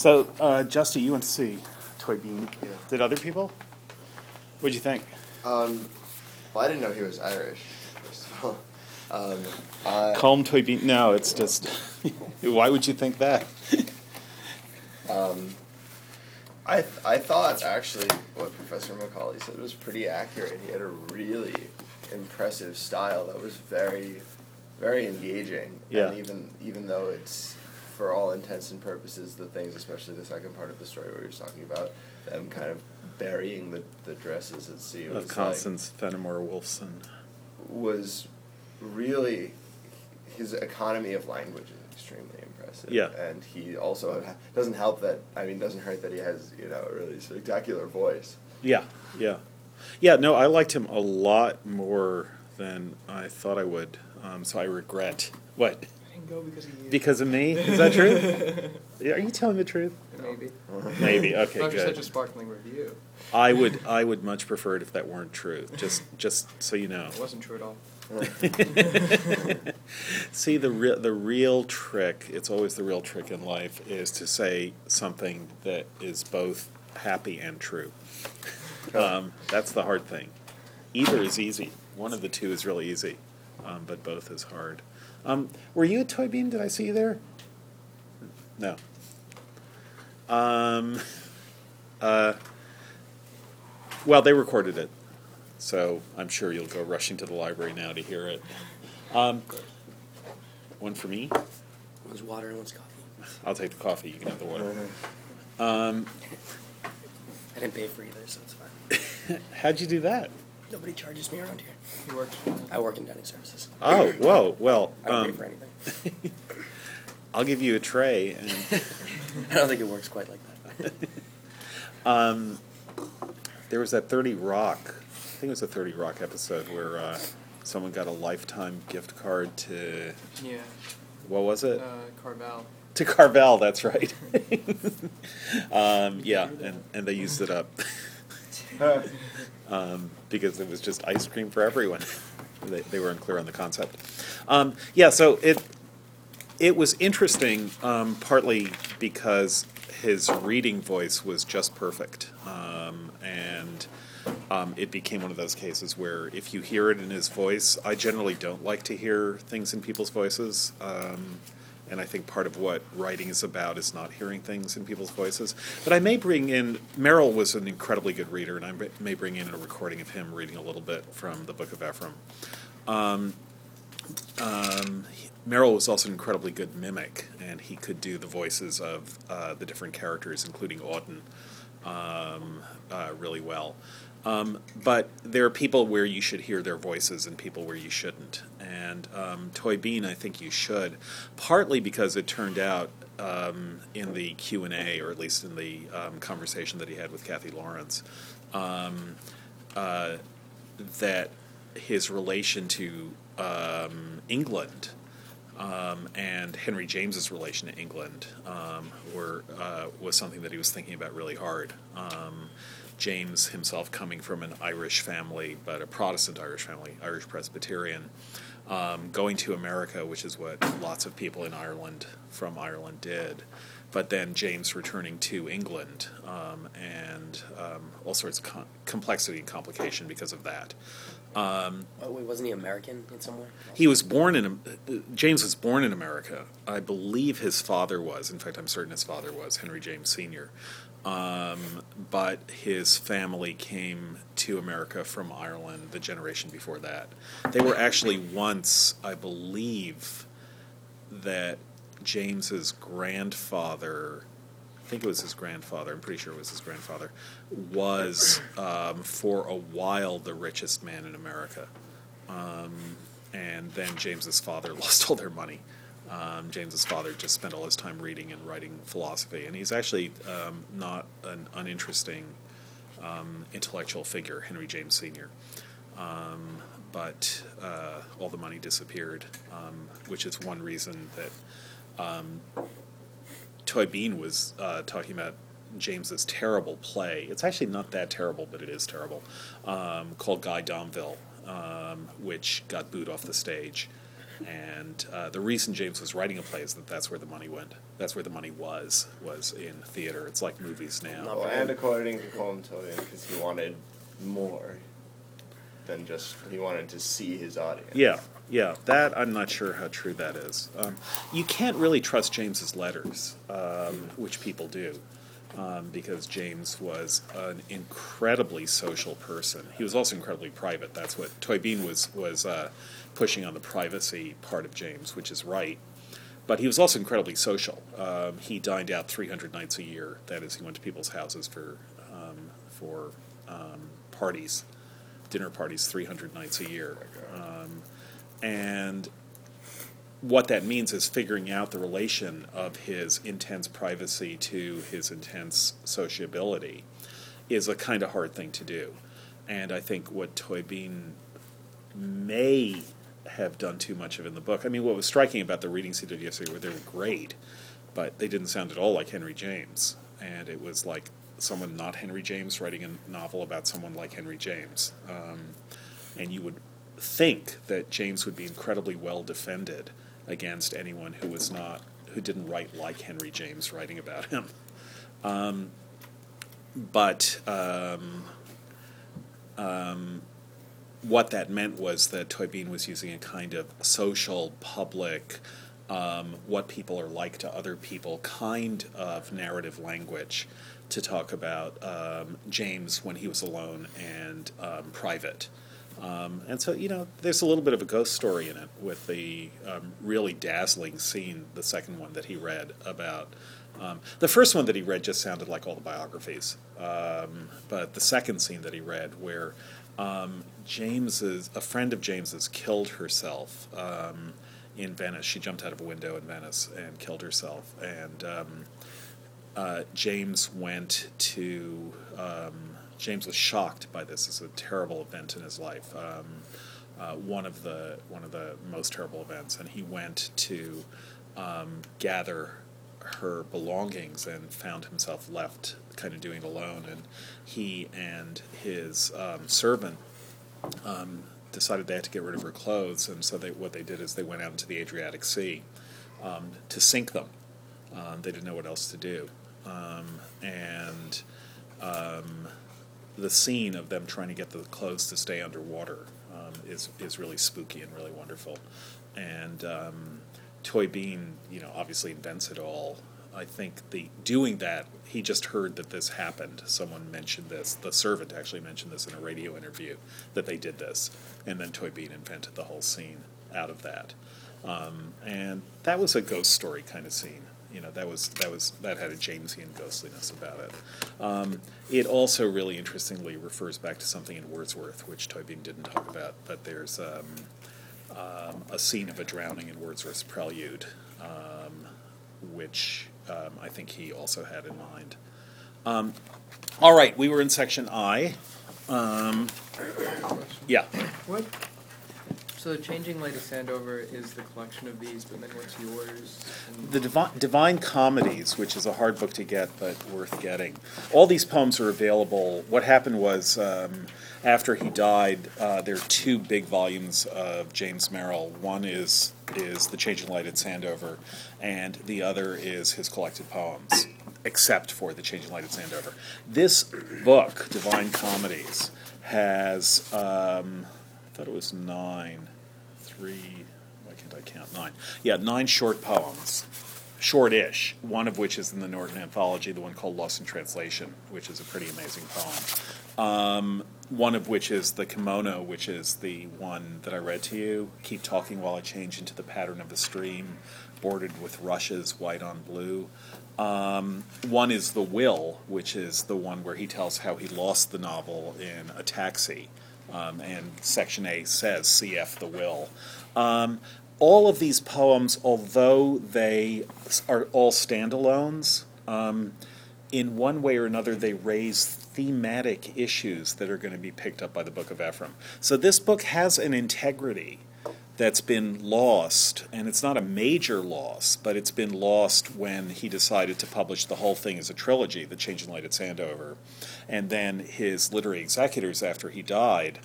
So, uh, Justy, you went to see Toibin. Yeah. Did other people? What'd you think? Um, well, I didn't know he was Irish. First of all, um, I, Call him Toibin? No, it's just. why would you think that? um, I th- I thought actually what Professor Macaulay said was pretty accurate. He had a really impressive style that was very, very engaging. Yeah. And even even though it's for all intents and purposes the things, especially the second part of the story where he was talking about them kind of burying the, the dresses at sea. Of was like- Constance Fenimore Woolson. was really his economy of language is extremely impressive. Yeah. and he also doesn't help that. I mean, doesn't hurt that he has you know a really spectacular voice. Yeah, yeah. Yeah, no, I liked him a lot more than I thought I would. Um, so I regret. What? Because of you. Because of me? Is that true? Yeah, Are you telling the truth? Maybe. Maybe. Okay, After such a good. sparkling review. I would. I would much prefer it if that weren't true. Just, just so you know. It wasn't true at all. See, the real the real trick. It's always the real trick in life is to say something that is both happy and true. Um, that's the hard thing. Either is easy. One of the two is really easy, um, but both is hard. Um, were you at Toibin? Did I see you there? No. Um, uh, well, they recorded it, so I'm sure you'll go rushing to the library now to hear it. Um, one for me. One's water and one's coffee. I'll take the coffee. You can have the water. Um, I didn't pay for either, so it's fine. how'd you do that? Nobody charges me around here. He worked. I work in dining services. Oh, whoa. Well, I don't pay um, for anything. I'll give you a tray. And, I don't think it works quite like that. um, there was that 30 Rock, I think it was a 30 Rock episode where uh, someone got a lifetime gift card to, Yeah. what was it? Uh, Carvel. to Carvel, that's right. um, yeah, and, and they used it up um, because it was just ice cream for everyone. they, they were unclear on the concept. Um, yeah, so it it was interesting, um, partly because his reading voice was just perfect, um, and um, it became one of those cases where if you hear it in his voice, I generally don't like to hear things in people's voices. Um, and I think part of what writing is about is not hearing things in people's voices. But I may bring in, Merrill was an incredibly good reader, and I may- bring in a recording of him reading a little bit from the Book of Ephraim. Um, um, Merrill was also an incredibly good mimic, and he could do the voices of uh, the different characters, including Auden, um, uh, really well. Um, but there are people where you should hear their voices and people where you shouldn't. And um, Toibin, I think you should, partly because it turned out um, in the Q and A, or at least in the um, conversation that he had with Kathy Lawrence, um, uh, that his relation to um, England um, and Henry James's relation to England um, were uh, was something that he was thinking about really hard. Um, James himself coming from an Irish family, but a Protestant Irish family, Irish Presbyterian, um, going to America, which is what lots of people in Ireland from Ireland did. But then James returning to England um, and um, all sorts of com- complexity and complication because of that. Um, Oh, wait, wasn't he American in some way? he was born in uh, James was born in America. I believe his father was. In fact, I'm certain his father was Henry James Sr. Um, but his family came to America from Ireland the generation before that. They were actually once, I believe, that James's grandfather. I think it was his grandfather. I'm pretty sure it was his grandfather. Was um, for a while the richest man in America. Um, and then James's father lost all their money. Um, James's father just spent all his time reading and writing philosophy, and he's actually um, not an uninteresting um, intellectual figure, Henry James Sr. Um, but uh, all the money disappeared, um, which is one reason that um, Toibin was uh, talking about James's terrible play. It's actually not that terrible, but it is terrible. Called Guy Domville, which got booed off the stage. And uh, the reason James was writing a play is that that's where the money went. That's where the money was, was in theater. It's like movies now. Well, and according to Colm Toibin, because he wanted more than just he wanted to see his audience. Yeah, yeah, that I'm not sure how true that is. Um, you can't really trust James's letters, um, which people do, um, because James was an incredibly social person. He was also incredibly private. That's what Toibin was was uh, pushing on the privacy part of James, which is right. But he was also incredibly social. Um, he dined out 300 nights a year. That is, he went to people's houses for um, for um, parties, dinner parties, 300 nights a year. Um, and what that means is figuring out the relation of his intense privacy to his intense sociability is a kind of hard thing to do. And I think what Toibin may have done too much of in the book. I mean, what was striking about the readings he did yesterday were they were great, but they didn't sound at all like Henry James. And it was like someone not Henry James writing a novel about someone like Henry James. Um, and you would think that James would be incredibly well defended against anyone who was not who didn't write like Henry James writing about him. Um, but um, um, what that meant was that Toibin was using a kind of social, public, um, what people are like to other people kind of narrative language to talk about um, James when he was alone and um, private. Um, and so, you know, there's a little bit of a ghost story in it with the um, really dazzling scene, the second one that he read about. Um, the first one that he read just sounded like all the biographies. But the second scene that he read, where um, James's, a friend of James's killed herself um, in Venice. She jumped out of a window in Venice and killed herself. And um, uh, James went to. Um, James was shocked by this. It's a terrible event in his life. Um, uh, one of the one of the most terrible events, and he went to um, gather her belongings and found himself left kind of doing alone. And he and his um, servant um, decided they had to get rid of her clothes, and so they, what they did is they went out into the Adriatic Sea um, to sink them. Um, they didn't know what else to do, um, and um, the scene of them trying to get the clothes to stay underwater is is really spooky and really wonderful. And Toibin, you know, obviously invents it all. I think the doing that, he just heard that this happened. Someone mentioned this. The servant actually mentioned this in a radio interview that they did this, and then Toibin invented the whole scene out of that. Um, and that was a ghost story kind of scene. You know, that was that was that had a Jamesian ghostliness about it. Um, it also really interestingly refers back to something in Wordsworth, which Toibin didn't talk about. But there's um, um, a scene of a drowning in Wordsworth's Prelude, um, which um, I think he also had in mind. Um, all right, we were in section I. Um, yeah. What? So the Changing Light of Sandover is the collection of these, but then what's yours? And The Divine, Divine Comedies, which is a hard book to get but worth getting. All these poems are available. What happened was um, after he died, uh, there are two big volumes of James Merrill. One is is The Changing Light at Sandover, and the other is his collected poems, except for The Changing Light at Sandover. This book, Divine Comedies, has um, I thought it was nine, three. Why can't I count nine? Yeah, nine short poems short-ish, one of which is in the Norton Anthology, the one called Lost in Translation, which is a pretty amazing poem. Um, one of which is the kimono, which is the one that I read to you. Keep talking while I change into the pattern of the stream, bordered with rushes, white on blue. Um, one is the will, which is the one where he tells how he lost the novel in a taxi, um, and section A says "cf the will." Um, all of these poems, although they are all standalones, um, in one way or another, they raise thematic issues that are going to be picked up by the Book of Ephraim. So this book has an integrity that's been lost, and it's not a major loss, but it's been lost when he decided to publish the whole thing as a trilogy, The Changing Light at Sandover. And then his literary executors, after he died,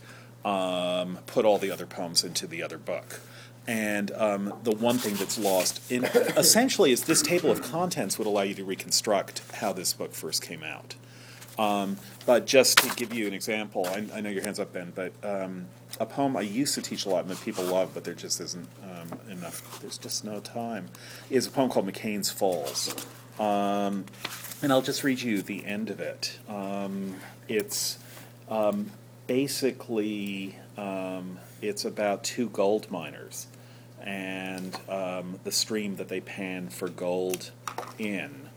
um, put all the other poems into the other book. And um, the one thing that's lost, in, essentially, is this table of contents would allow you to reconstruct how this book first came out. Um, but just to give you an example, I, I know your hands up, Ben, but um, a poem I used to teach a lot and that people love, but there just isn't um, enough, there's just no time, is a poem called McKane's Falls. Um, and I'll just read you the end of it. Um, it's um, basically um, it's about two gold miners and um, the stream that they pan for gold in.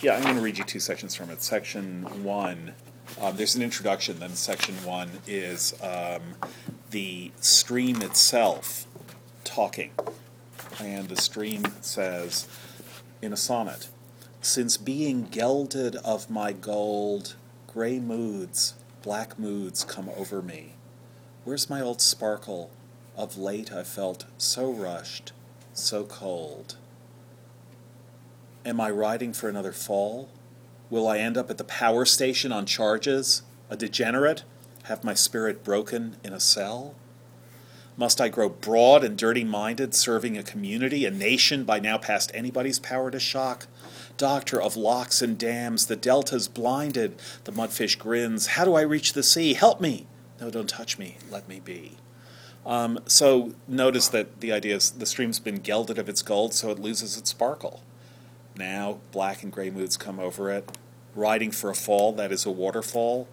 Yeah, I'm going to read you two sections from it. Section one, um, there's an introduction, then section one is um, the stream itself talking. And the stream says in a sonnet Since being gelded of my gold, gray moods, black moods come over me. Where's my old sparkle? Of late I felt so rushed, so cold. Am I riding for another fall? Will I end up at the power station on charges? A degenerate? Have my spirit broken in a cell? Must I grow broad and dirty minded, serving a community, a nation by now past anybody's power to shock? Doctor of locks and dams, the delta's blinded, the mudfish grins. How do I reach the sea? Help me! No, don't touch me. Let me be. Um, so notice that the idea is the stream's been gelded of its gold, so it loses its sparkle. Now, black and gray moods come over it. Riding for a fall, that is a waterfall.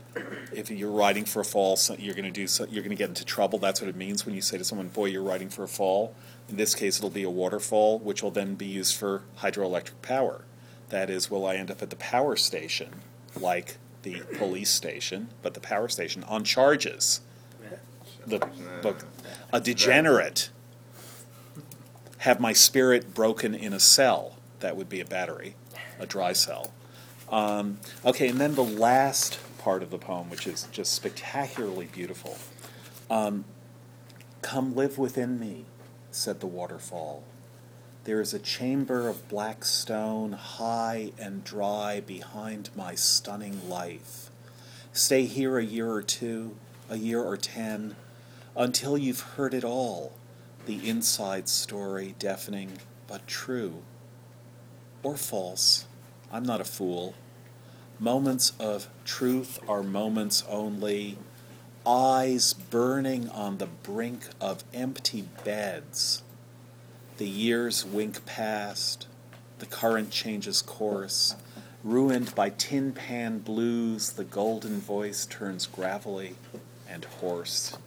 If you're riding for a fall, so you're going to do so, you're going to get into trouble. That's what it means when you say to someone, "Boy, you're riding for a fall." In this case, it'll be a waterfall, which will then be used for hydroelectric power. That is, will I end up at the power station, like the police station, but the power station on charges? The book, a degenerate. Have my spirit broken in a cell? That would be a battery, a dry cell. Um, okay, and then the last part of the poem, which is just spectacularly beautiful. Um, Come live within me, said the waterfall. There is a chamber of black stone, high and dry, behind my stunning life. Stay here a year or two, a year or ten, until you've heard it all the inside story, deafening but true. Or false. I'm not a fool. Moments of truth are moments only. Eyes burning on the brink of empty beds. The years wink past. The current changes course. Ruined by tin pan blues, the golden voice turns gravelly and hoarse.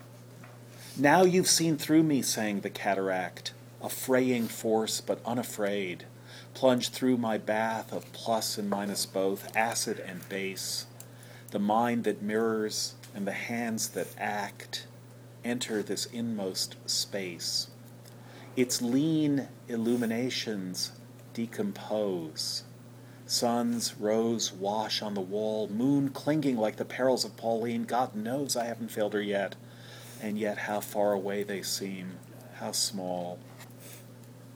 Now you've seen through me, sang the cataract, a fraying force but unafraid plunge through my bath of plus and minus both, acid and base. The mind that mirrors and the hands that act enter this inmost space. Its lean illuminations decompose. Suns rose wash on the wall, moon clinging like the perils of Pauline. God knows I haven't failed her yet, and yet how far away they seem, how small.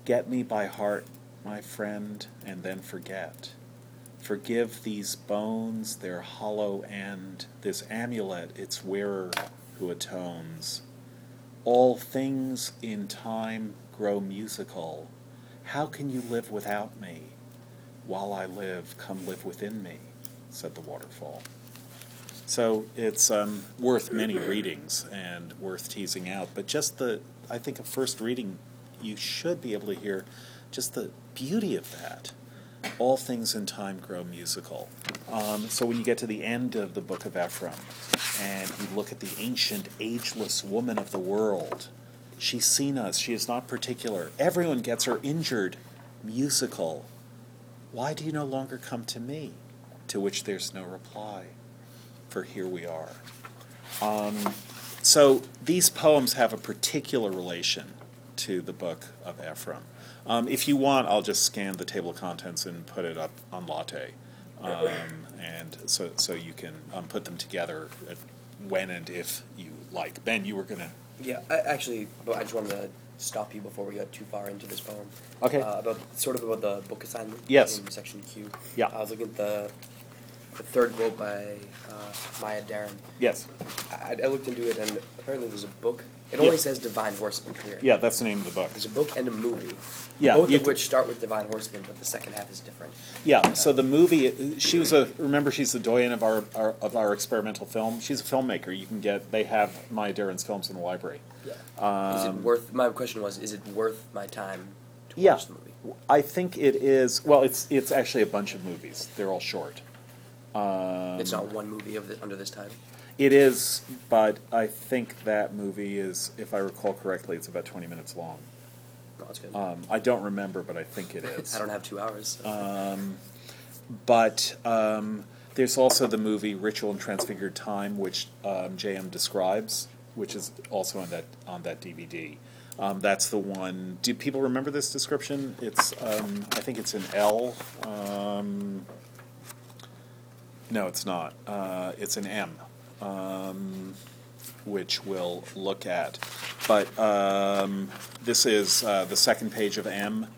Get me by heart my friend, and then forget. Forgive these bones their hollow end, this amulet its wearer who atones. All things in time grow musical. How can you live without me? While I live, come live within me, said the waterfall. So it's um, worth many readings and worth teasing out. But just the, I think a first reading, you should be able to hear just the beauty of that. All things in time grow musical. Um, so when you get to the end of the book of Ephraim, and you look at the ancient, ageless woman of the world, she's seen us. She is not particular. Everyone gets her injured, musical. Why do you no longer come to me? To which there's no reply, for here we are. Um, so these poems have a particular relation to the book of Ephraim. Um, if you want, I'll just scan the table of contents and put it up on Latte, um, and so so you can um, put them together when and if you like. Ben, you were gonna. Yeah, I, actually, but I just wanted to stop you before we got too far into this poem. Okay. Uh, about sort of about the book assignment. Yes. In section Q. Yeah. I was looking at the the third quote by uh, Maya Deren. Yes. I, I looked into it, and apparently there's a book It only says Divine Horseman here. Yeah, that's the name of the book. There's a book and a movie. Yeah, Both you of could- which start with Divine Horseman, but the second half is different. Yeah, so the movie, she was a, remember, she's the doyen of our, our of our experimental film. She's a filmmaker. You can get, they have Maya Deren's films in the library. Yeah. is it Um, worth? My question was: Is it worth my time to Yeah, watch the movie? I think it is. Well, it's it's actually a bunch of movies. They're all short. Um, it's not one movie of the, under this time. It is, but I think that movie is, if I recall correctly, it's about twenty minutes long. No, it's good. Um, I don't remember, but I think it is. I don't have two hours. so- Um, but um, there's also the movie Ritual in Transfigured Time, which um, JM describes, which is also on that on that DVD. Um, that's the one. Do people remember this description? It's um, I think it's an L. Um, no, it's not. Uh, it's an M, um, which we'll look at. But um, this is uh, the second page of M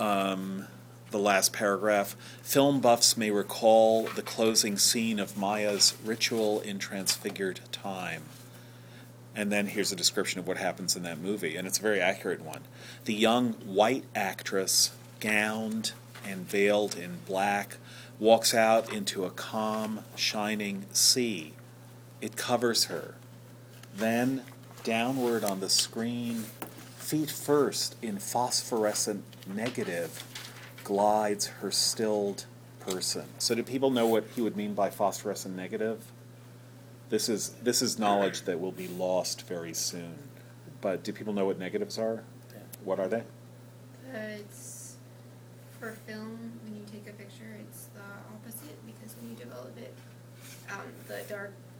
um, the last paragraph. Film buffs may recall the closing scene of Maya's ritual in Transfigured Time. And then here's a description of what happens in that movie, and it's a very accurate one. The young white actress, gowned and veiled in black, walks out into a calm, shining sea. It covers her. Then, downward on the screen, feet first in phosphorescent negative, glides her stilled person. So, do people know what he would mean by phosphorescent negative? This is this is knowledge that will be lost very soon. But do people know what negatives are? Yeah. What are they? Uh, it's for film. When you take a picture, it's the opposite because when you develop it, um, the dark, like the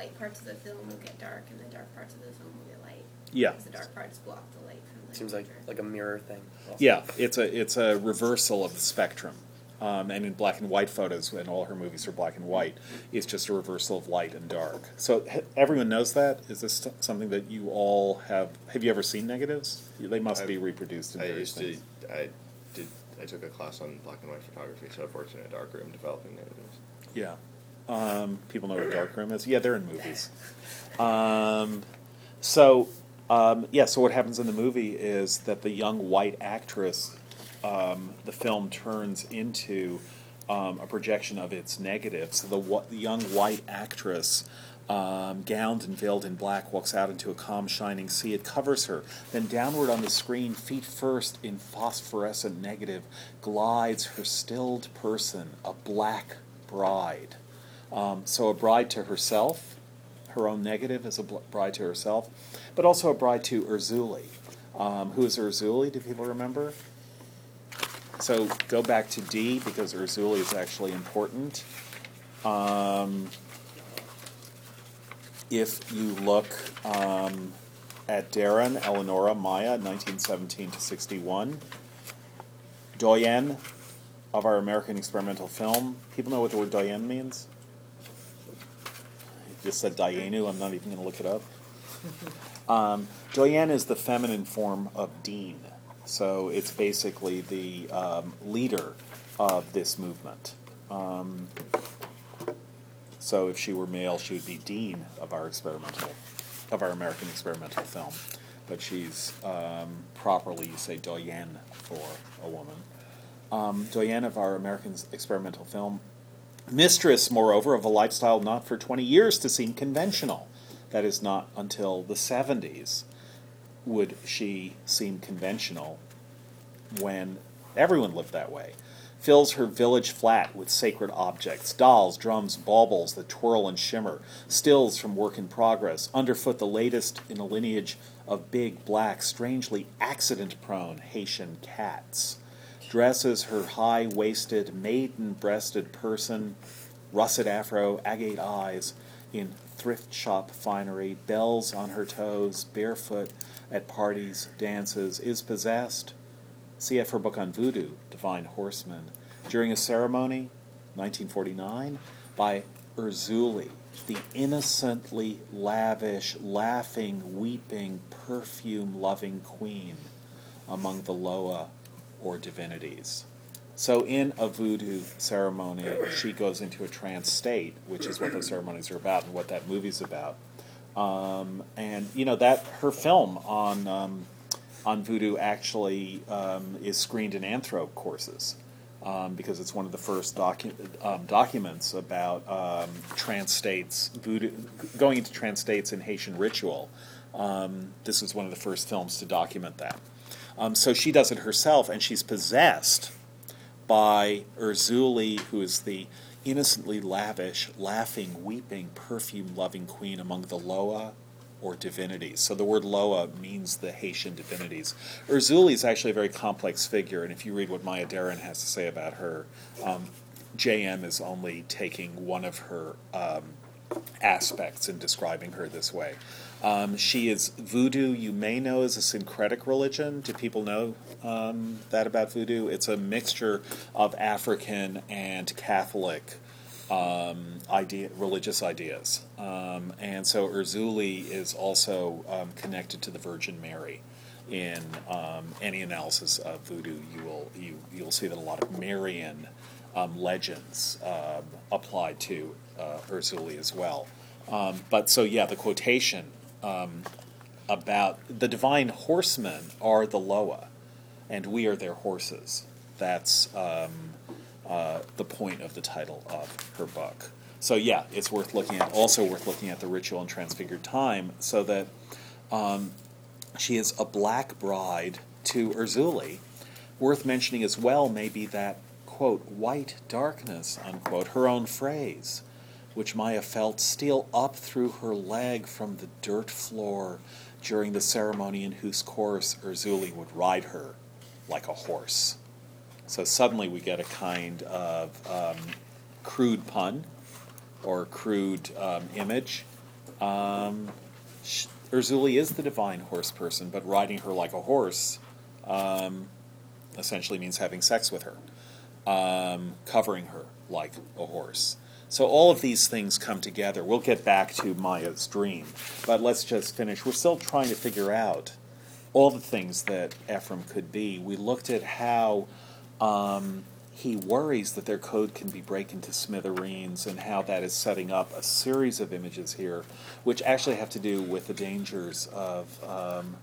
light parts of the film will get dark, and the dark parts of the film will get light. Yeah. Because the dark parts block the light from the Seems like picture. like a mirror thing. also. Yeah, it's a it's a reversal of the spectrum. Um, and in black and white photos, and all her movies are black and white, it's just a reversal of light and dark. So h- everyone knows that. Is this t- something that you all have? Have you ever seen negatives? They must be I've- reproduced in I various used to, things. I did, I took a class on black and white photography, so I've worked in a dark room developing negatives. Yeah. Um, people know what a darkroom is. Yeah, they're in movies. Um, so, um, yeah. So what happens in the movie is that the young white actress, um, the film turns into um, a projection of its negative. So the, the young white actress. Um, gowned and veiled in black, walks out into a calm, shining sea. It covers her. Then, downward on the screen, feet first in phosphorescent negative, glides her stilled person, a black bride. Um, so a bride to herself, her own negative is a bride to herself, but also a bride to Erzulie. Um, who is Erzulie? Do people remember? So go back to D because Erzulie is actually important. Um, if you look um, at Deren, Eleonora, Maya, 1917 to 61, doyen of our American experimental film. People know what the word doyen means? Just said Dianu. I'm not even going to look it up. Um, doyen is the feminine form of dean. So it's basically the um, leader of this movement. Um, so if she were male, she would be dean of our experimental, of our American experimental film. But she's um, properly, you say doyen for a woman. Um, doyen of our American experimental film. Mistress, moreover, of a lifestyle not for 20 years to seem conventional. That is not until the 70s would she seem conventional when everyone lived that way. Fills her village flat with sacred objects dolls, drums, baubles that twirl and shimmer, stills from work in progress, underfoot the latest in a lineage of big, black, strangely accident prone Haitian cats. Dresses her high waisted, maiden breasted person, russet afro, agate eyes, in thrift shop finery, bells on her toes, barefoot at parties, dances, is possessed. CF her book on voodoo, Divine Horseman, during a ceremony, 1949, by Erzulie, the innocently lavish, laughing, weeping, perfume loving queen among the Loa or divinities. So, in a voodoo ceremony, she goes into a trance state, which is what those ceremonies are about and what that movie's about. Um, and you know that her film on um, on voodoo actually um, is screened in anthro courses um, because it's one of the first docu- um, documents about um, trans states voodoo going into trans states in Haitian ritual. This was one of the first films to document that. Um, so she does it herself, and she's possessed by Erzulie, who is the innocently lavish, laughing, weeping, perfume loving queen among the Loa or divinities. So the word Loa means the Haitian divinities. Erzulie is actually a very complex figure, and if you read what Maya Deren has to say about her, um, JM is only taking one of her um, aspects in describing her this way. Um, she is voodoo, you may know, is a syncretic religion. Do people know um, that about voodoo? It's a mixture of African and Catholic um, idea, religious ideas. Um, and so Erzulie is also um, connected to the Virgin Mary. In um, any analysis of voodoo, you will you you'll see that a lot of Marian legends apply to uh, Erzulie as well. But so yeah, the quotation um, about the divine horsemen are the Loa, and we are their horses. That's um, uh, the point of the title of her book. So yeah, it's worth looking at. Also worth looking at the ritual and transfigured time, so that um, she is a black bride to Erzulie. Worth mentioning as well may be that quote white darkness unquote her own phrase, which Maya felt steal up through her leg from the dirt floor during the ceremony in whose course Erzulie would ride her like a horse. So suddenly we get a kind of um, crude pun or crude um, image. Um, sh- Erzulie is the divine horse person, but riding her like a horse um, essentially means having sex with her, um, covering her like a horse. So all of these things come together. We'll get back to Maya's dream, but let's just finish. We're still trying to figure out all the things that Ephraim could be. We looked at how um, he worries that their code can be broken to smithereens and how that is setting up a series of images here, which actually have to do with the dangers of um,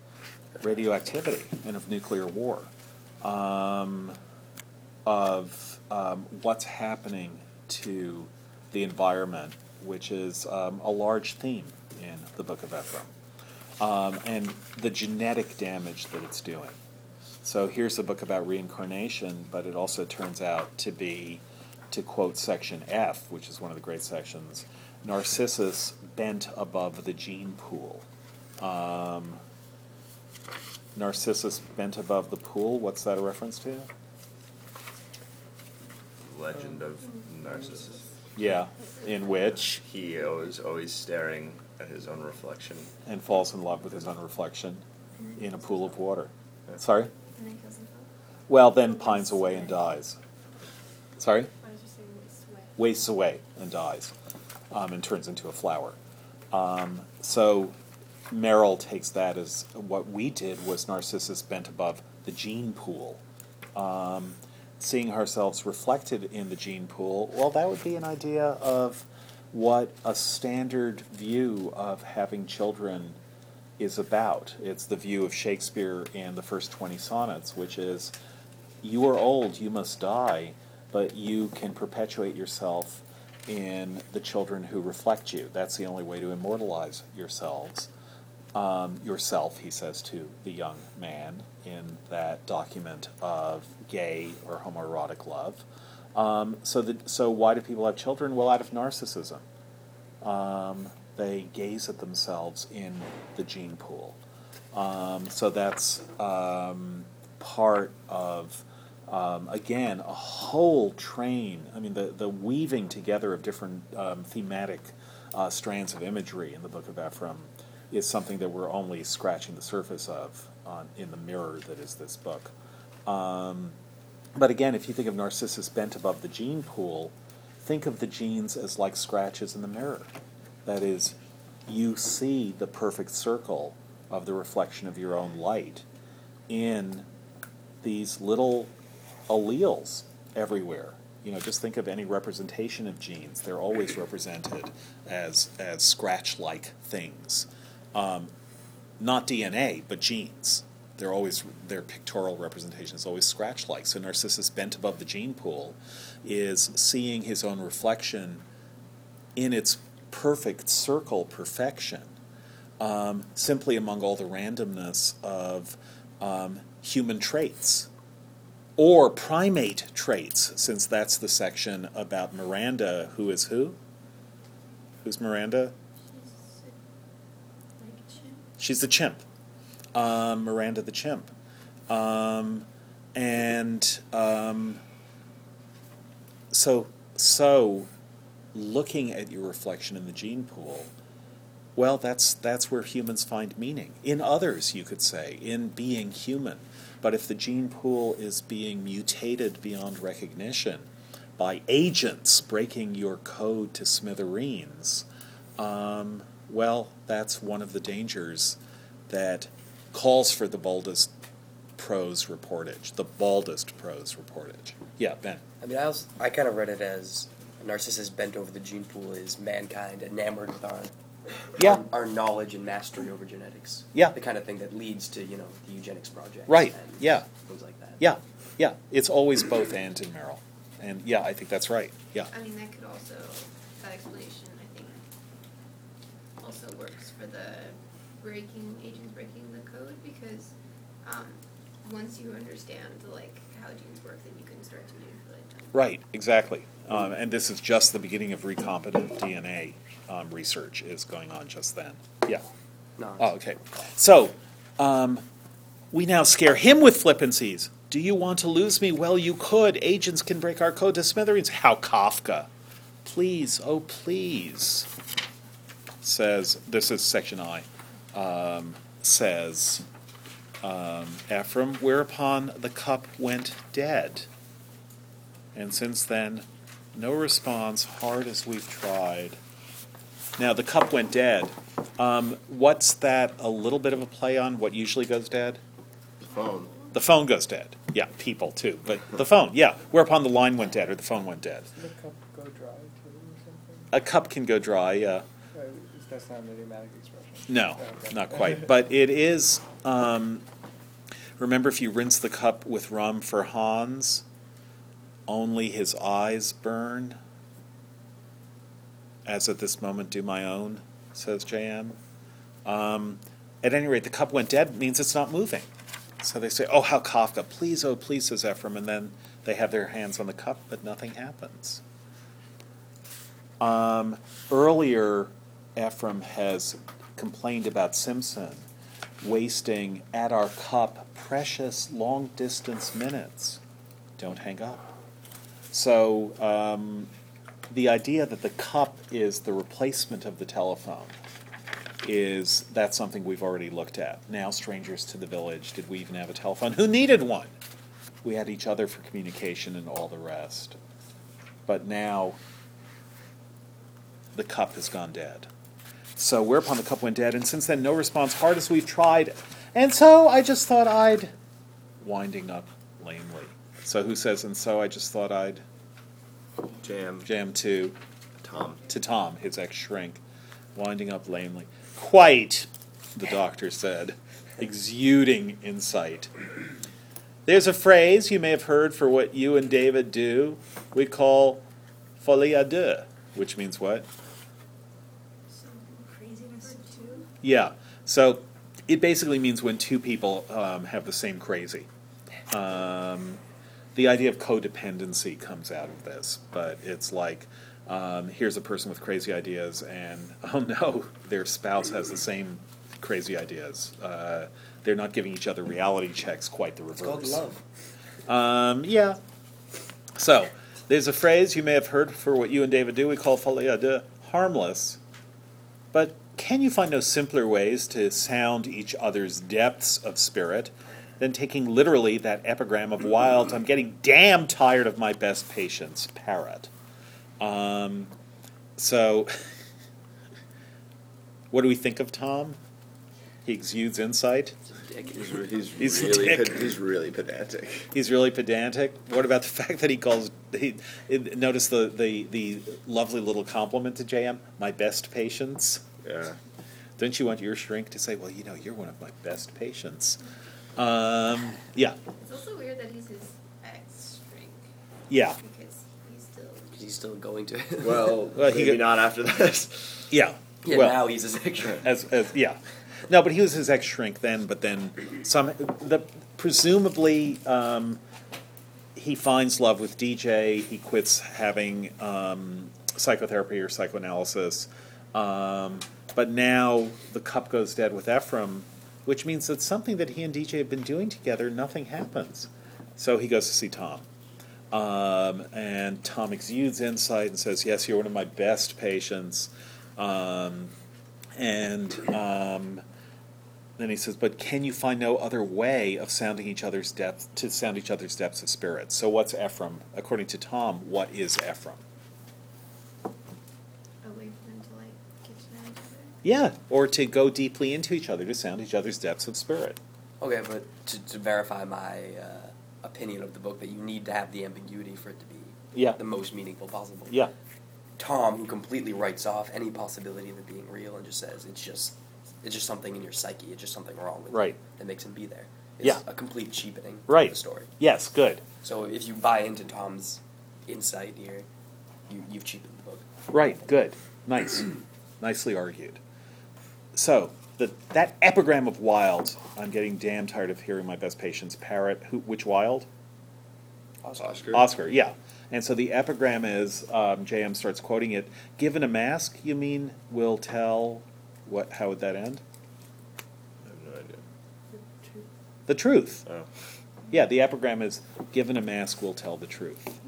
radioactivity and of nuclear war, um, of um, what's happening to the environment, which is um, a large theme in the Book of Ephraim, um, and the genetic damage that it's doing. So here's a book about reincarnation, but it also turns out to be, to quote section F, which is one of the great sections, Narcissus bent above the gene pool. Um, Narcissus bent above the pool, what's that a reference to? Legend of Narcissus. Yeah, in which, He is always staring at his own reflection. and falls in love with his own reflection in a pool of water. Sorry? And then kills himself. Well, then pines away and dies. Sorry? I was just saying waste away. wastes away and dies um, and turns into a flower. Um, so Merrill takes that as what we did was Narcissus bent above the gene pool. Um, seeing ourselves reflected in the gene pool, well, that would be an idea of what a standard view of having children is about. It's the view of Shakespeare in the first 20 sonnets, which is you are old, you must die, but you can perpetuate yourself in the children who reflect you. That's the only way to immortalize yourselves. Um, yourself, he says to the young man in that document of gay or homoerotic love. Um, so, that, so why do people have children? Well, out of narcissism. Um, they gaze at themselves in the gene pool. Um, so that's um, part of, um, again, a whole train. I mean, the, the weaving together of different um, thematic uh, strands of imagery in the Book of Ephraim is something that we're only scratching the surface of on, in the mirror that is this book. Um, but again, if you think of Narcissus bent above the gene pool, think of the genes as like scratches in the mirror. That is, you see the perfect circle of the reflection of your own light in these little alleles everywhere You know, just think of any representation of genes. They're always represented as as scratch-like things, um, not DNA, but genes. They're always their pictorial representation is always scratch-like. So Narcissus, bent above the gene pool, is seeing his own reflection in its perfect circle perfection, um, simply among all the randomness of um, human traits or primate traits, since that's the section about Miranda, who is who? Who's Miranda? She's the chimp. Um, Miranda the chimp. Um, and um, so, so looking at your reflection in the gene pool, well, that's that's where humans find meaning. In others, you could say, in being human. But if the gene pool is being mutated beyond recognition by agents breaking your code to smithereens, um, well, that's one of the dangers that calls for the boldest prose reportage, the baldest prose reportage. Yeah, Ben. I mean, I, was, I kind of read it as Narcissus bent over the gene pool is mankind enamored with our Yeah. our, our knowledge and mastery over genetics. Yeah. The kind of thing that leads to, you know, the eugenics project. Right, and yeah. Things like that. Yeah, yeah. It's always both and in Merrill. And yeah, I think that's right. Yeah. I mean, that could also, that explanation, I think, also works for the breaking, agents breaking the code, because, um, once you understand, like, how genes work, then you can start to manipulate them. Right, exactly. Um, and this is just the beginning of recombinant DNA um, research is going on just then. Yeah. No. Oh, okay. So, um, we now scare him with flippancies. Do you want to lose me? Well, you could. Agents can break our code to smithereens. How Kafka. Please, oh, please. Says, this is section I, um, says um, Ephraim, whereupon the cup went dead. And since then, no response, hard as we've tried. Now, the cup went dead. Um, what's that a little bit of a play on what usually goes dead? The phone. The phone goes dead. Yeah, people too. But the phone, yeah. Whereupon the line went dead or the phone went dead. Does the cup go dry too or something? A cup can go dry, yeah. Uh, That's not an idiomatic expression. No, Oh, okay. not quite. But it is. Um, remember, if you rinse the cup with rum for Hans, only his eyes burn. As at this moment do my own, says J.M. Um, at any rate, the cup went dead means it's not moving. So they say, "Oh, how Kafka! Please, oh, please," says Ephraim, and then they have their hands on the cup, but nothing happens. Um, earlier, Ephraim has complained about Simpson wasting at our cup precious long distance minutes. Don't hang up. So, um, the idea that the cup is the replacement of the telephone is that's something we've already looked at. Now, strangers to the village, did we even have a telephone? Who needed one? We had each other for communication and all the rest. But now, the cup has gone dead. So whereupon the cup went dead, and since then no response, hard as we've tried. And so I just thought I'd winding up lamely. So who says, and so I just thought I'd Jam. jam to Tom. to Tom, his ex shrink, winding up lamely. Quite, the doctor said, exuding insight. There's a phrase you may have heard for what you and David do. We call folie à deux, which means what? Craziness too? Yeah. So it basically means when two people um, have the same crazy. Um, the idea of codependency comes out of this, but it's like um, here's a person with crazy ideas, and oh no, their spouse has the same crazy ideas. Uh, they're not giving each other reality checks, quite the It's reverse. called love. Um, yeah. So, there's a phrase you may have heard for what you and David do. We call folie à deux harmless. But can you find no simpler ways to sound each other's depths of spirit than taking literally that epigram of Wilde's, I'm getting damn tired of my best patient's parrot? Um, so, what do we think of Tom? He exudes insight. He's, re- he's, He's really dick. ped- he's really pedantic. He's really pedantic. What about the fact that he calls? He it- notice the, the the lovely little compliment to JM. My best patients. Yeah. Don't you want your shrink to say, well, you know, you're one of my best patients? Um, yeah, It's also weird that he's his ex shrink. yeah, Because he's still. He's still going to. Well, Well, maybe got- not after this. yeah. yeah, well, now he's a section. as, as yeah, no, but he was his ex shrink then. But then some the presumably um, he finds love with DJ. He quits having um, psychotherapy or psychoanalysis. Um, but now the cup goes dead with Ephraim, which means that something that he and DJ have been doing together, nothing happens. So he goes to see Tom. Um, and Tom exudes insight and says, Yes, you're one of my best patients. Um, and um, then he says, "But can you find no other way of sounding each other's depth to sound each other's depths of spirit?" So, what's Ephraim? According to Tom, what is Ephraim? A way for them to like get to know each other. Yeah, or to go deeply into each other to sound each other's depths of spirit. Okay, but to, to verify my uh, opinion of the book, that you need to have the ambiguity for it to be Yeah. the most meaningful possible. Yeah, Tom, who completely writes off any possibility of it being real and just says it's just it's just something in your psyche, it's just something wrong with Right. you that makes him be there. It's Yeah. a complete cheapening Right. of the story. yes, good. So if you buy into Tom's insight here, you, you've cheapened the book. Right, good. Nice. Nicely argued. So, the, that epigram of Wilde, I'm getting damn tired of hearing my best patients parrot. Who, which Wilde? Oscar. Oscar, yeah. And so the epigram is um, JM starts quoting it. Given a mask, you mean will tell what? How would that end? I have no idea. The truth. Oh. Yeah, the epigram is given a mask will tell the truth.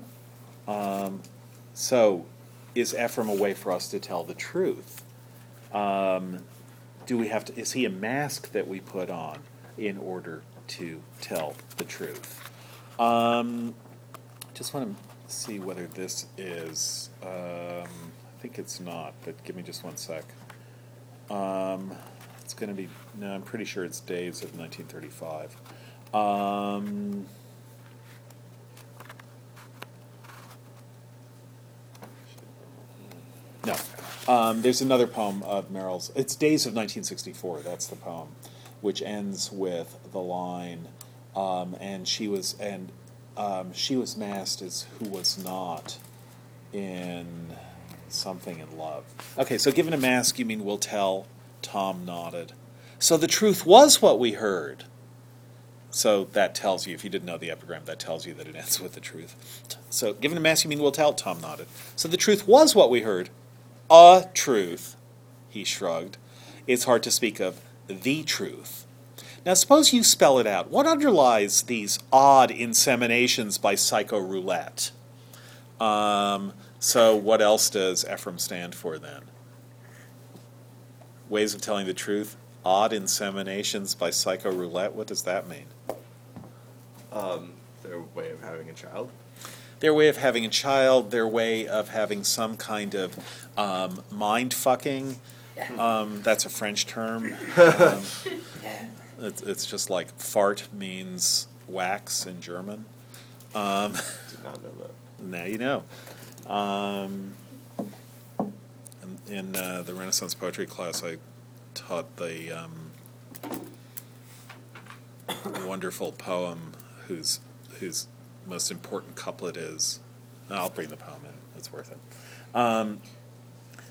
Um, so, is Ephraim a way for us to tell the truth? Um, do we have to? Is he a mask that we put on in order to tell the truth? Um, just want to see whether this is. Um, I think it's not, but give me just one sec. Um, it's going to be. No, I'm pretty sure it's Days of 1935. Um, no. Um, there's another poem of Merrill's. It's Days of 1964. That's the poem, which ends with the line, um, "And she was and um, she was masked as who was not in something in love." Okay, so given a mask, you mean we'll tell. Tom nodded. So the truth was what we heard. So that tells you, if you didn't know the epigram, that tells you that it ends with the truth. So, given a mask, you mean we'll tell? Tom nodded. So the truth was what we heard. A truth, he shrugged. It's hard to speak of the truth. Now, suppose you spell it out. What underlies these odd inseminations by psycho roulette? Um, so, what else does Ephraim stand for then? Ways of telling the truth? Odd inseminations by psycho roulette? What does that mean? Um, their way of having a child. their way of having a child, their way of having some kind of um, mind fucking. Um, that's a French term. Um, Yeah. it's, it's just like fart means wax in German. Um, Did not know that. now you know. Um, in in uh, the Renaissance poetry class, I taught the um, wonderful poem whose whose most important couplet is. I'll bring the poem in. It's worth it. Um,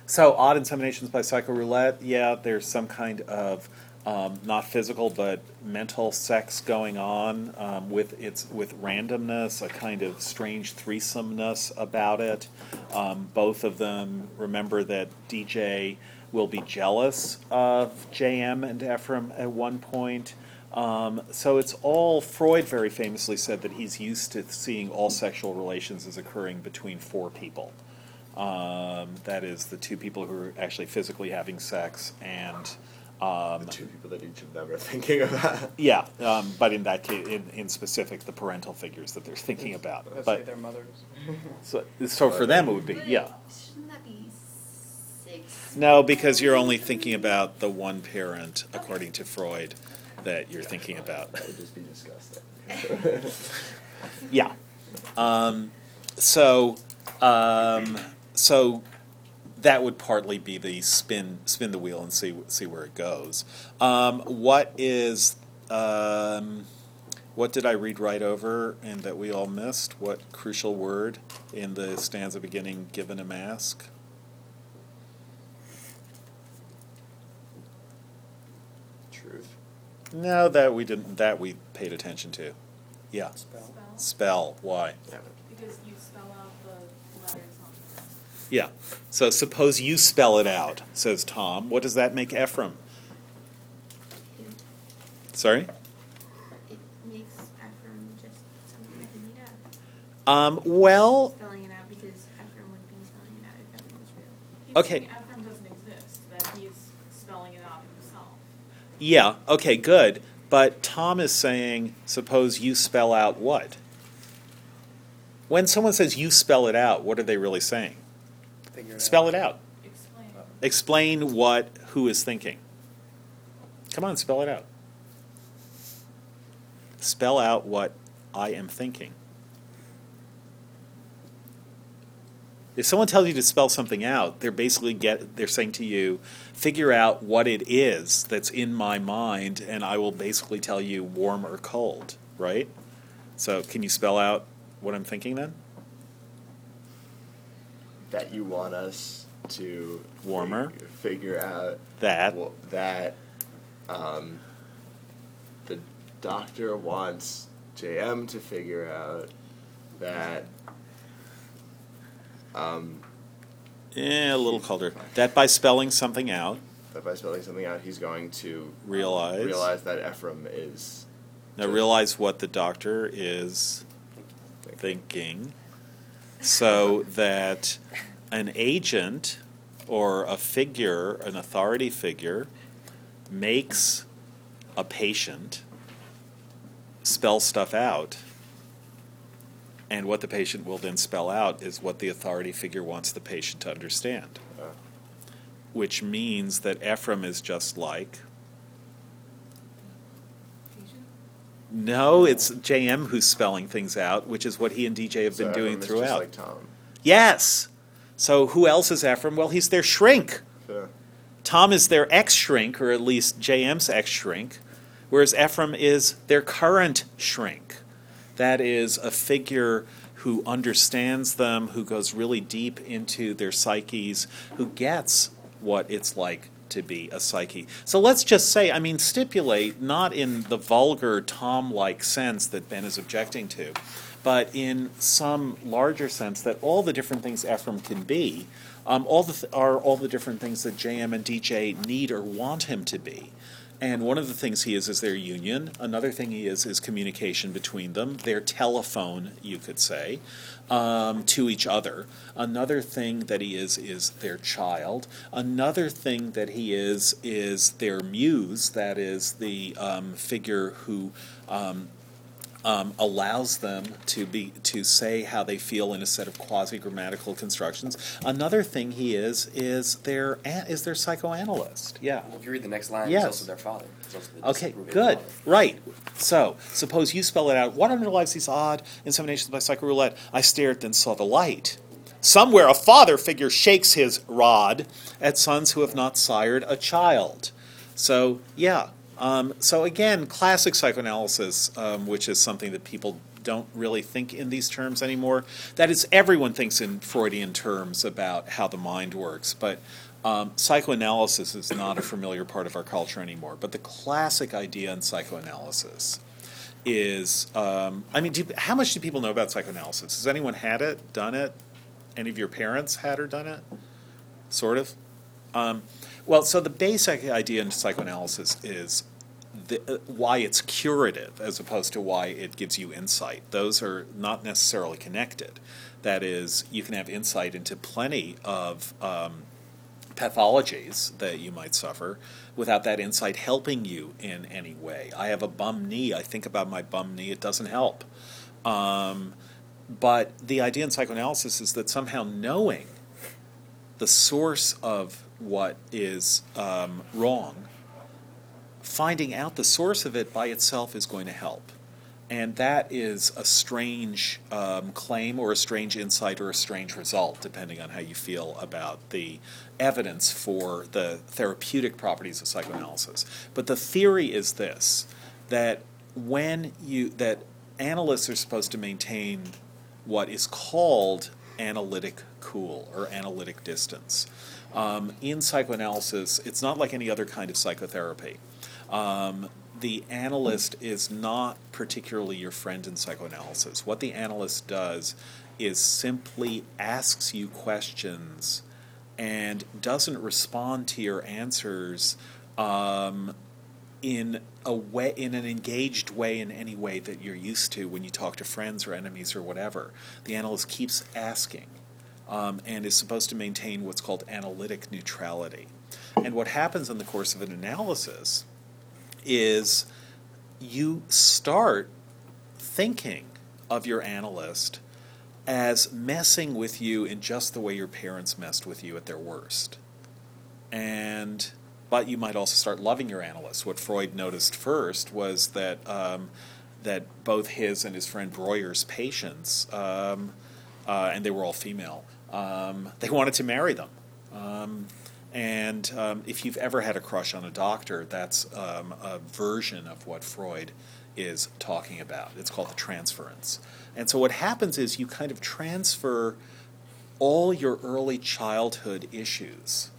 so odd inseminations by psycho roulette. Yeah, there's some kind of um, not physical but mental sex going on um, with its with randomness, a kind of strange threesomeness about it. Um, both of them remember that DJ will be jealous of JM and Ephraim at one point. Um, so it's all Freud very famously said that he's used to seeing all sexual relations as occurring between four people. Um, that is the two people who are actually physically having sex and um, The two people that each of them are thinking about. yeah, um, but in that case, in, in specific, the parental figures that they're thinking about. Let's But say their mothers. so, so for them, it would be But yeah. Shouldn't that be six. No, because you're only thinking about the one parent, according to Freud, that you're thinking about. That would just be disgusting. Yeah. Um, so, um, so that would partly be the spin spin the wheel and see see where it goes. Um, what is um, what did I read right over and that we all missed? What crucial word in the stanza beginning given a mask? Truth. No, that we didn't. That we paid attention to. Yeah. Spell. Spell. Why? Yeah. Because you spell out the letters on the Yeah. So suppose you spell it out, says Tom. What does that make Ephraim? Sorry? It makes Ephraim just something that can made up. Um, well, Spelling it out because Ephraim would be spelling it out if Ephraim was real. He's Okay. Ephraim doesn't exist, that he's spelling it out himself. yeah, okay, good. But Tom is saying, suppose you spell out what? When someone says you spell it out, what are they really saying? Figure it Spell out. it out. Explain. Explain what who is thinking. Come on, spell it out. Spell out what I am thinking. If someone tells you to spell something out, they're basically get they're saying to you, figure out what it is that's in my mind and I will basically tell you warm or cold, right? So, can you spell out what I'm thinking then? That you want us to Warmer. fig- figure out That. Well, that um, the doctor wants JM to figure out that um, eh, a little colder. That by spelling something out, that by spelling something out, he's going to realize. realize that Ephraim is Now realize what the doctor is thinking, so that an agent or a figure, an authority figure, makes a patient spell stuff out. And what the patient will then spell out is what the authority figure wants the patient to understand. uh, Which means that Ephraim is just like Patient? No, it's JM who's spelling things out, which is what he and DJ have so been doing throughout. Like Tom. yes. So who else is Ephraim? Well, he's their shrink. So, Tom is their ex shrink, or at least JM's ex shrink, whereas Ephraim is their current shrink. That is a figure who understands them, who goes really deep into their psyches, who gets what it's like to be a psyche. So let's just say, I mean, stipulate, not in the vulgar Tom like sense that Ben is objecting to, but in some larger sense that all the different things Ephraim can be um, all the th- are all the different things that JM and DJ need or want him to be. And one of the things he is is their union. Another thing he is is communication between them, their telephone, you could say, um, to each other. Another thing that he is is their child. Another thing that he is is their muse, that is the um, figure who um, um, allows them to be to say how they feel in a set of quasi grammatical constructions. Another thing he is is their is their psychoanalyst. Yeah. If you read the next line, Yes. he's also their father. Also the Okay, good. father. Right. So, suppose you spell it out. What underlies these odd inseminations by psycho roulette? I stared, then saw the light. Somewhere a father figure shakes his rod at sons who have not sired a child. So, yeah. Um, so, again, classic psychoanalysis, um, which is something that people don't really think in these terms anymore. That is, everyone thinks in Freudian terms about how the mind works, but um, psychoanalysis is not a familiar part of our culture anymore. But the classic idea in psychoanalysis is um, I mean, do, how much do people know about psychoanalysis? Has anyone had it, done it? Any of your parents had or done it? Sort of? Well, so the basic idea in psychoanalysis is the, uh, why it's curative as opposed to why it gives you insight. Those are not necessarily connected. That is, you can have insight into plenty of um, pathologies that you might suffer without that insight helping you in any way. I have a bum knee. I think about my bum knee. It doesn't help. Um, but the idea in psychoanalysis is that somehow knowing the source of what is um, wrong, finding out the source of it by itself is going to help. And that is a strange um, claim or a strange insight or a strange result, depending on how you feel about the evidence for the therapeutic properties of psychoanalysis. But the theory is this that when you, that analysts are supposed to maintain what is called analytic cool or analytic distance. Um, in psychoanalysis, it's not like any other kind of psychotherapy. Um, the analyst is not particularly your friend in psychoanalysis. What the analyst does is simply asks you questions and doesn't respond to your answers um, in a way, in an engaged way, in any way that you're used to when you talk to friends or enemies or whatever. The analyst keeps asking um, and is supposed to maintain what's called analytic neutrality. And what happens in the course of an analysis is you start thinking of your analyst as messing with you in just the way your parents messed with you at their worst. And but you might also start loving your analyst. What Freud noticed first was that um, that both his and his friend Breuer's patients, um, uh, and they were all female, um, they wanted to marry them. Um, and um, if you've ever had a crush on a doctor, that's um, a version of what Freud is talking about. It's called the transference. And so what happens is you kind of transfer all your early childhood issues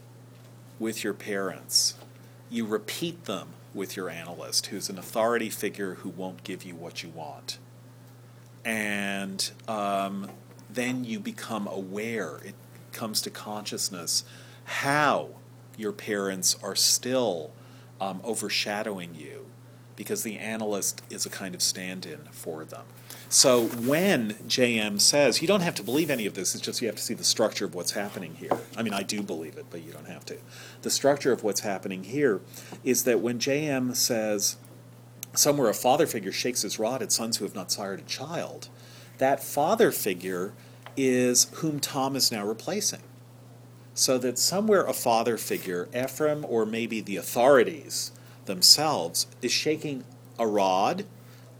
with your parents. You repeat them with your analyst, who's an authority figure who won't give you what you want. And um, then you become aware, it comes to consciousness, how your parents are still um, overshadowing you because the analyst is a kind of stand in for them. So when JM says, you don't have to believe any of this, it's just you have to see the structure of what's happening here. I mean, I do believe it, but you don't have to. The structure of what's happening here is that when JM says, somewhere a father figure shakes his rod at sons who have not sired a child, that father figure is whom Tom is now replacing. So that somewhere a father figure, Ephraim or maybe the authorities themselves, is shaking a rod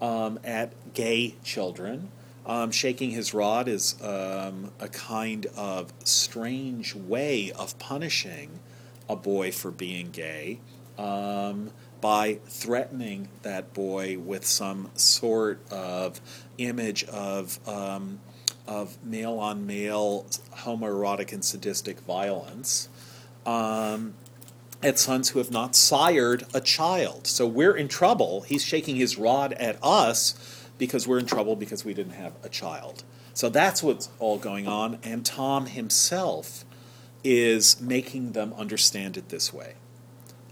um, at gay children. Um, shaking his rod is um, a kind of strange way of punishing a boy for being gay um, by threatening that boy with some sort of image of um, of male on male homoerotic and sadistic violence um, at sons who have not sired a child. So we're in trouble. He's shaking his rod at us because we're in trouble because we didn't have a child. So that's what's all going on. And Tom himself is making them understand it this way.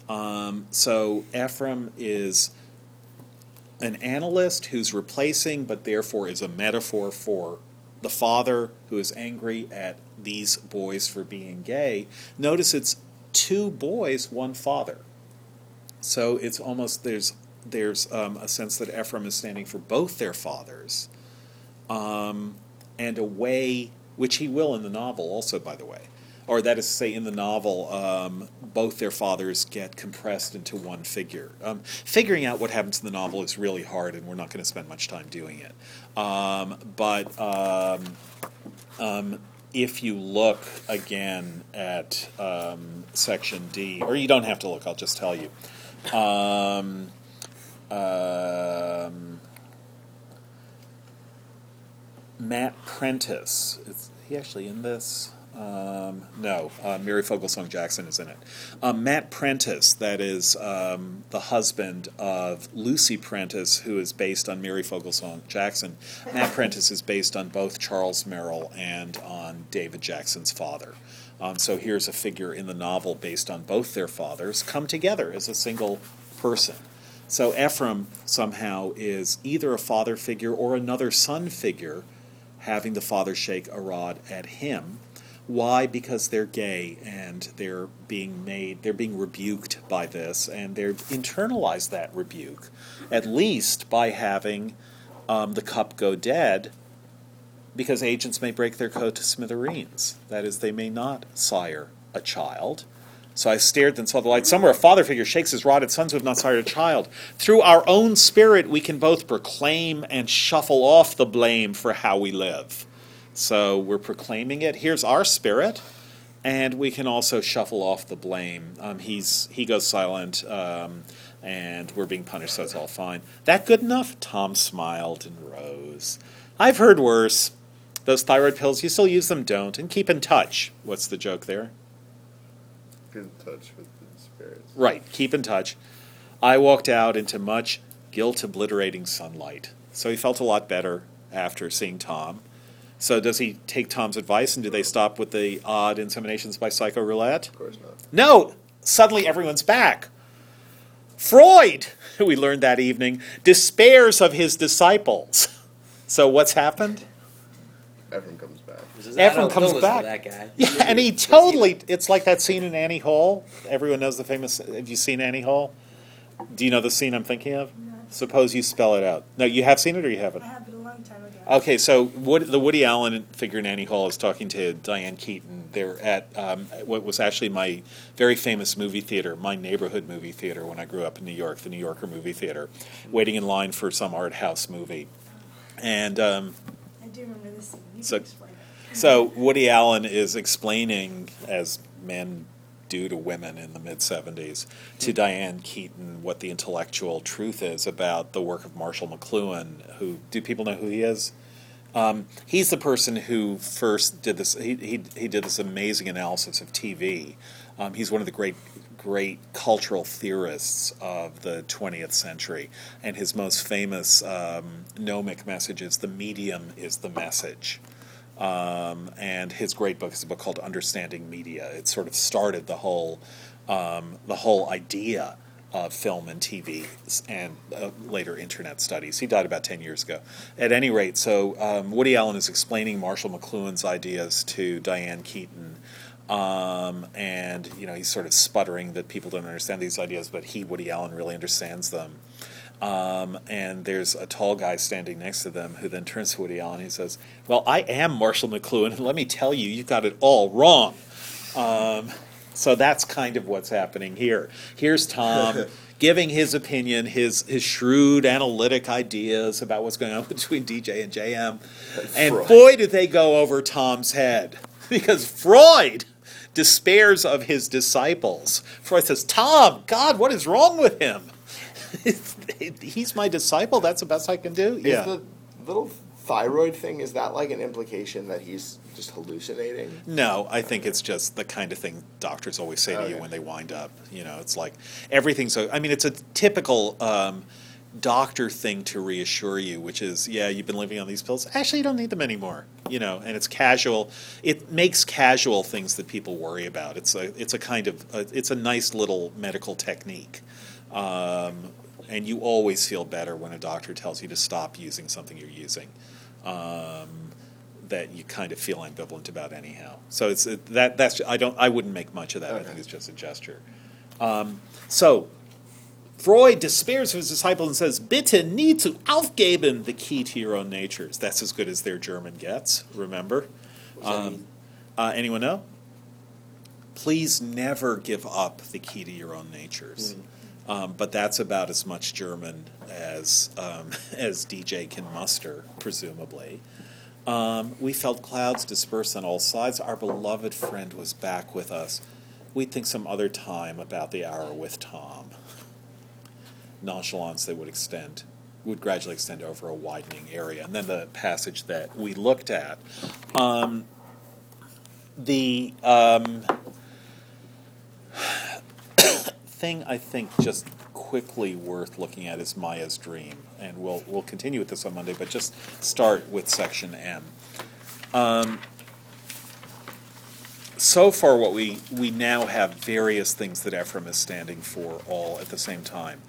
Um, so Ephraim is an analyst who's replacing, but therefore is a metaphor for the father who is angry at these boys for being gay. Notice it's two boys, one father. So it's almost there's there's um, a sense that Ephraim is standing for both their fathers, um, and a way which he will in the novel also, by the way, or that is to say, in the novel, um, both their fathers get compressed into one figure. Um, figuring out what happens in the novel is really hard, and we're not going to spend much time doing it. Um, but um, um, if you look again at section D, or you don't have to look, I'll just tell you. Matt Prentice, is he actually in this? Um, no, uh, Mary Fogelsong Jackson is in it. Um, Matt Prentice, that is um, the husband of Lucy Prentice, who is based on Mary Fogelsong Jackson. Matt Prentice is based on both Charles Merrill and on David Jackson's father. Um, so here's a figure in the novel based on both their fathers come together as a single person. So Ephraim somehow is either a father figure or another son figure, having the father shake a rod at him. Why? Because they're gay and they're being made, they're being rebuked by this, and they've internalized that rebuke, at least by having um, the cup go dead because agents may break their code to smithereens. That is, they may not sire a child. So I stared and saw the light. Somewhere a father figure shakes his rotted sons who have not sired a child. Through our own spirit, we can both proclaim and shuffle off the blame for how we live. So we're proclaiming it. Here's our spirit, and we can also shuffle off the blame. Um, he's he goes silent, um, and we're being punished, so it's all fine. That good enough? Tom smiled and rose. I've heard worse. Those thyroid pills, you still use them? Don't, and keep in touch. What's the joke there? In touch with the spirits. Right, keep in touch. I walked out into much guilt obliterating sunlight. So he felt a lot better after seeing Tom. So does he take Tom's advice and do they stop with the odd inseminations by psycho roulette? Of course not. No! Suddenly everyone's back. Freud, who we learned that evening, despairs of his disciples. So what's happened? Everyone comes back. This Everyone comes back. That guy. Yeah, and he totally, it's like that scene in Annie Hall. Everyone knows the famous, have you seen Annie Hall? Do you know the scene I'm thinking of? No. Suppose you spell it out. No, you have seen it or you haven't? I have Okay, so Wood, the Woody Allen figure in Annie Hall is talking to Diane Keaton. They're at um, what was actually my very famous movie theater, my neighborhood movie theater when I grew up in New York, the New Yorker movie theater, waiting in line for some art house movie. And um, I do remember this So- can explain so Woody Allen is explaining, as men do to women in the mid 70s, to Diane Keaton what the intellectual truth is about the work of Marshall McLuhan. Who do people know who he is? Um, he's the person who first did this. He, he, he did this amazing analysis of TV. Um, he's one of the great great cultural theorists of the 20th century, and his most famous um, gnomic message is the medium is the message. Um, and his great book is a book called Understanding Media. It sort of started the whole um, the whole idea of film and TV and uh, later internet studies. He died about 10 years ago. At any rate, so um, Woody Allen is explaining Marshall McLuhan's ideas to Diane Keaton. Um, and you know he's sort of sputtering that people don't understand these ideas, but he, Woody Allen, really understands them. Um, and there's a tall guy standing next to them who then turns to Woody Allen and he says, Well, I am Marshall McLuhan, and let me tell you, you got it all wrong. Um, so that's kind of what's happening here. Here's Tom giving his opinion, his, his shrewd analytic ideas about what's going on between DJ and JM. And Freud. boy, did they go over Tom's head. Because Freud despairs of his disciples. Freud says, Tom, God, what is wrong with him? He's my disciple. That's the best I can do. Is Yeah. the little thyroid thing, is that like an implication that he's just hallucinating? No, I think it's just the kind of thing doctors always say to you when they wind up. You know, it's like everything's. So, I mean, it's a typical um, doctor thing to reassure you, which is, yeah, you've been living on these pills. Actually, you don't need them anymore. You know, and it's casual. It makes casual things that people worry about. It's a, it's a kind of, a, it's a nice little medical technique. Um, and you always feel better when a doctor tells you to stop using something you're using. Um, that you kind of feel ambivalent about anyhow. So it's it, that that's I don't I wouldn't make much of that. I think it's just a gesture. Um, so Freud despairs of his disciples and says, "Bitte nie zu aufgeben the key to your own natures." That's as good as their German gets. Remember? Um, uh, anyone know? Please never give up the key to your own natures. Um, but that's about as much German as um, as DJ can muster, presumably. Um, we felt clouds disperse on all sides. Our beloved friend was back with us. We'd think some other time about the hour with Tom. Nonchalance that would extend, would gradually extend over a widening area. And then the passage that we looked at. Um, the um, thing I think just quickly worth looking at is Maya's dream, and we'll we'll continue with this on Monday, but just start with section M. Um, so far, what we we now have various things that Ephraim is standing for all at the same time.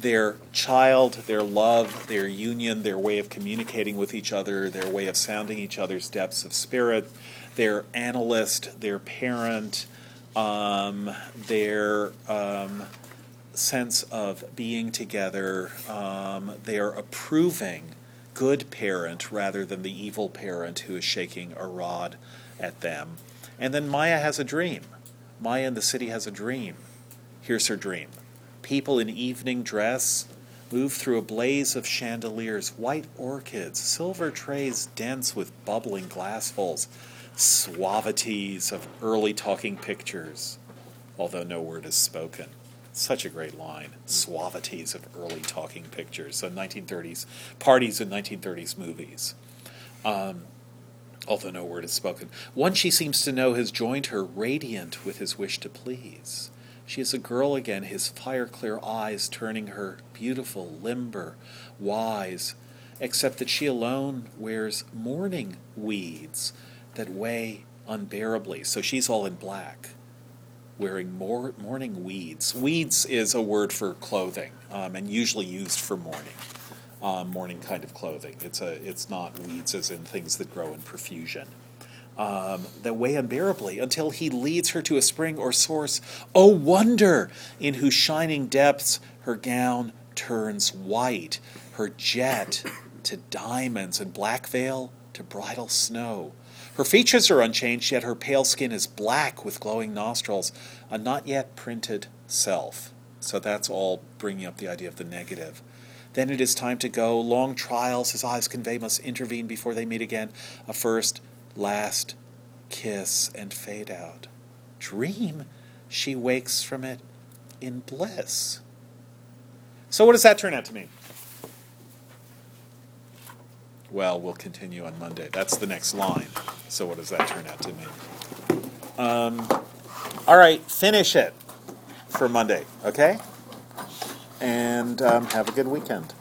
Their child, their love, their union, their way of communicating with each other, their way of sounding each other's depths of spirit, their analyst, their parent, um, their um, sense of being together, um, their approving good parent rather than the evil parent who is shaking a rod at them. And then Maya has a dream. Maya in the city has a dream. Here's her dream People in evening dress move through a blaze of chandeliers, white orchids, silver trays dense with bubbling glassfuls, suavities of early talking pictures, although no word is spoken. Such a great line. Suavities of early talking pictures. So 1930s parties in 1930s movies. Um, although no word is spoken. One she seems to know has joined her, radiant with his wish to please. She is a girl again, his fire clear eyes turning her beautiful, limber, wise, except that she alone wears mourning weeds that weigh unbearably. So she's all in black, wearing mor- mourning weeds. Weeds is a word for clothing um, and usually used for mourning. Um, mourning kind of clothing. It's a. It's not weeds as in things that grow in profusion um, that weigh unbearably until he leads her to a spring or source. Oh, wonder! In whose shining depths her gown turns white, her jet to diamonds, and black veil to bridal snow. Her features are unchanged, yet her pale skin is black with glowing nostrils, a not yet printed self. So that's all bringing up the idea of the negative. Then it is time to go. Long trials his eyes convey must intervene before they meet again. A first, last kiss and fade out. Dream? She wakes from it in bliss. So, what does that turn out to mean? Well, we'll continue on Monday. That's the next line. So, what does that turn out to mean? Um, all right, finish it for Monday, okay? And um, have a good weekend.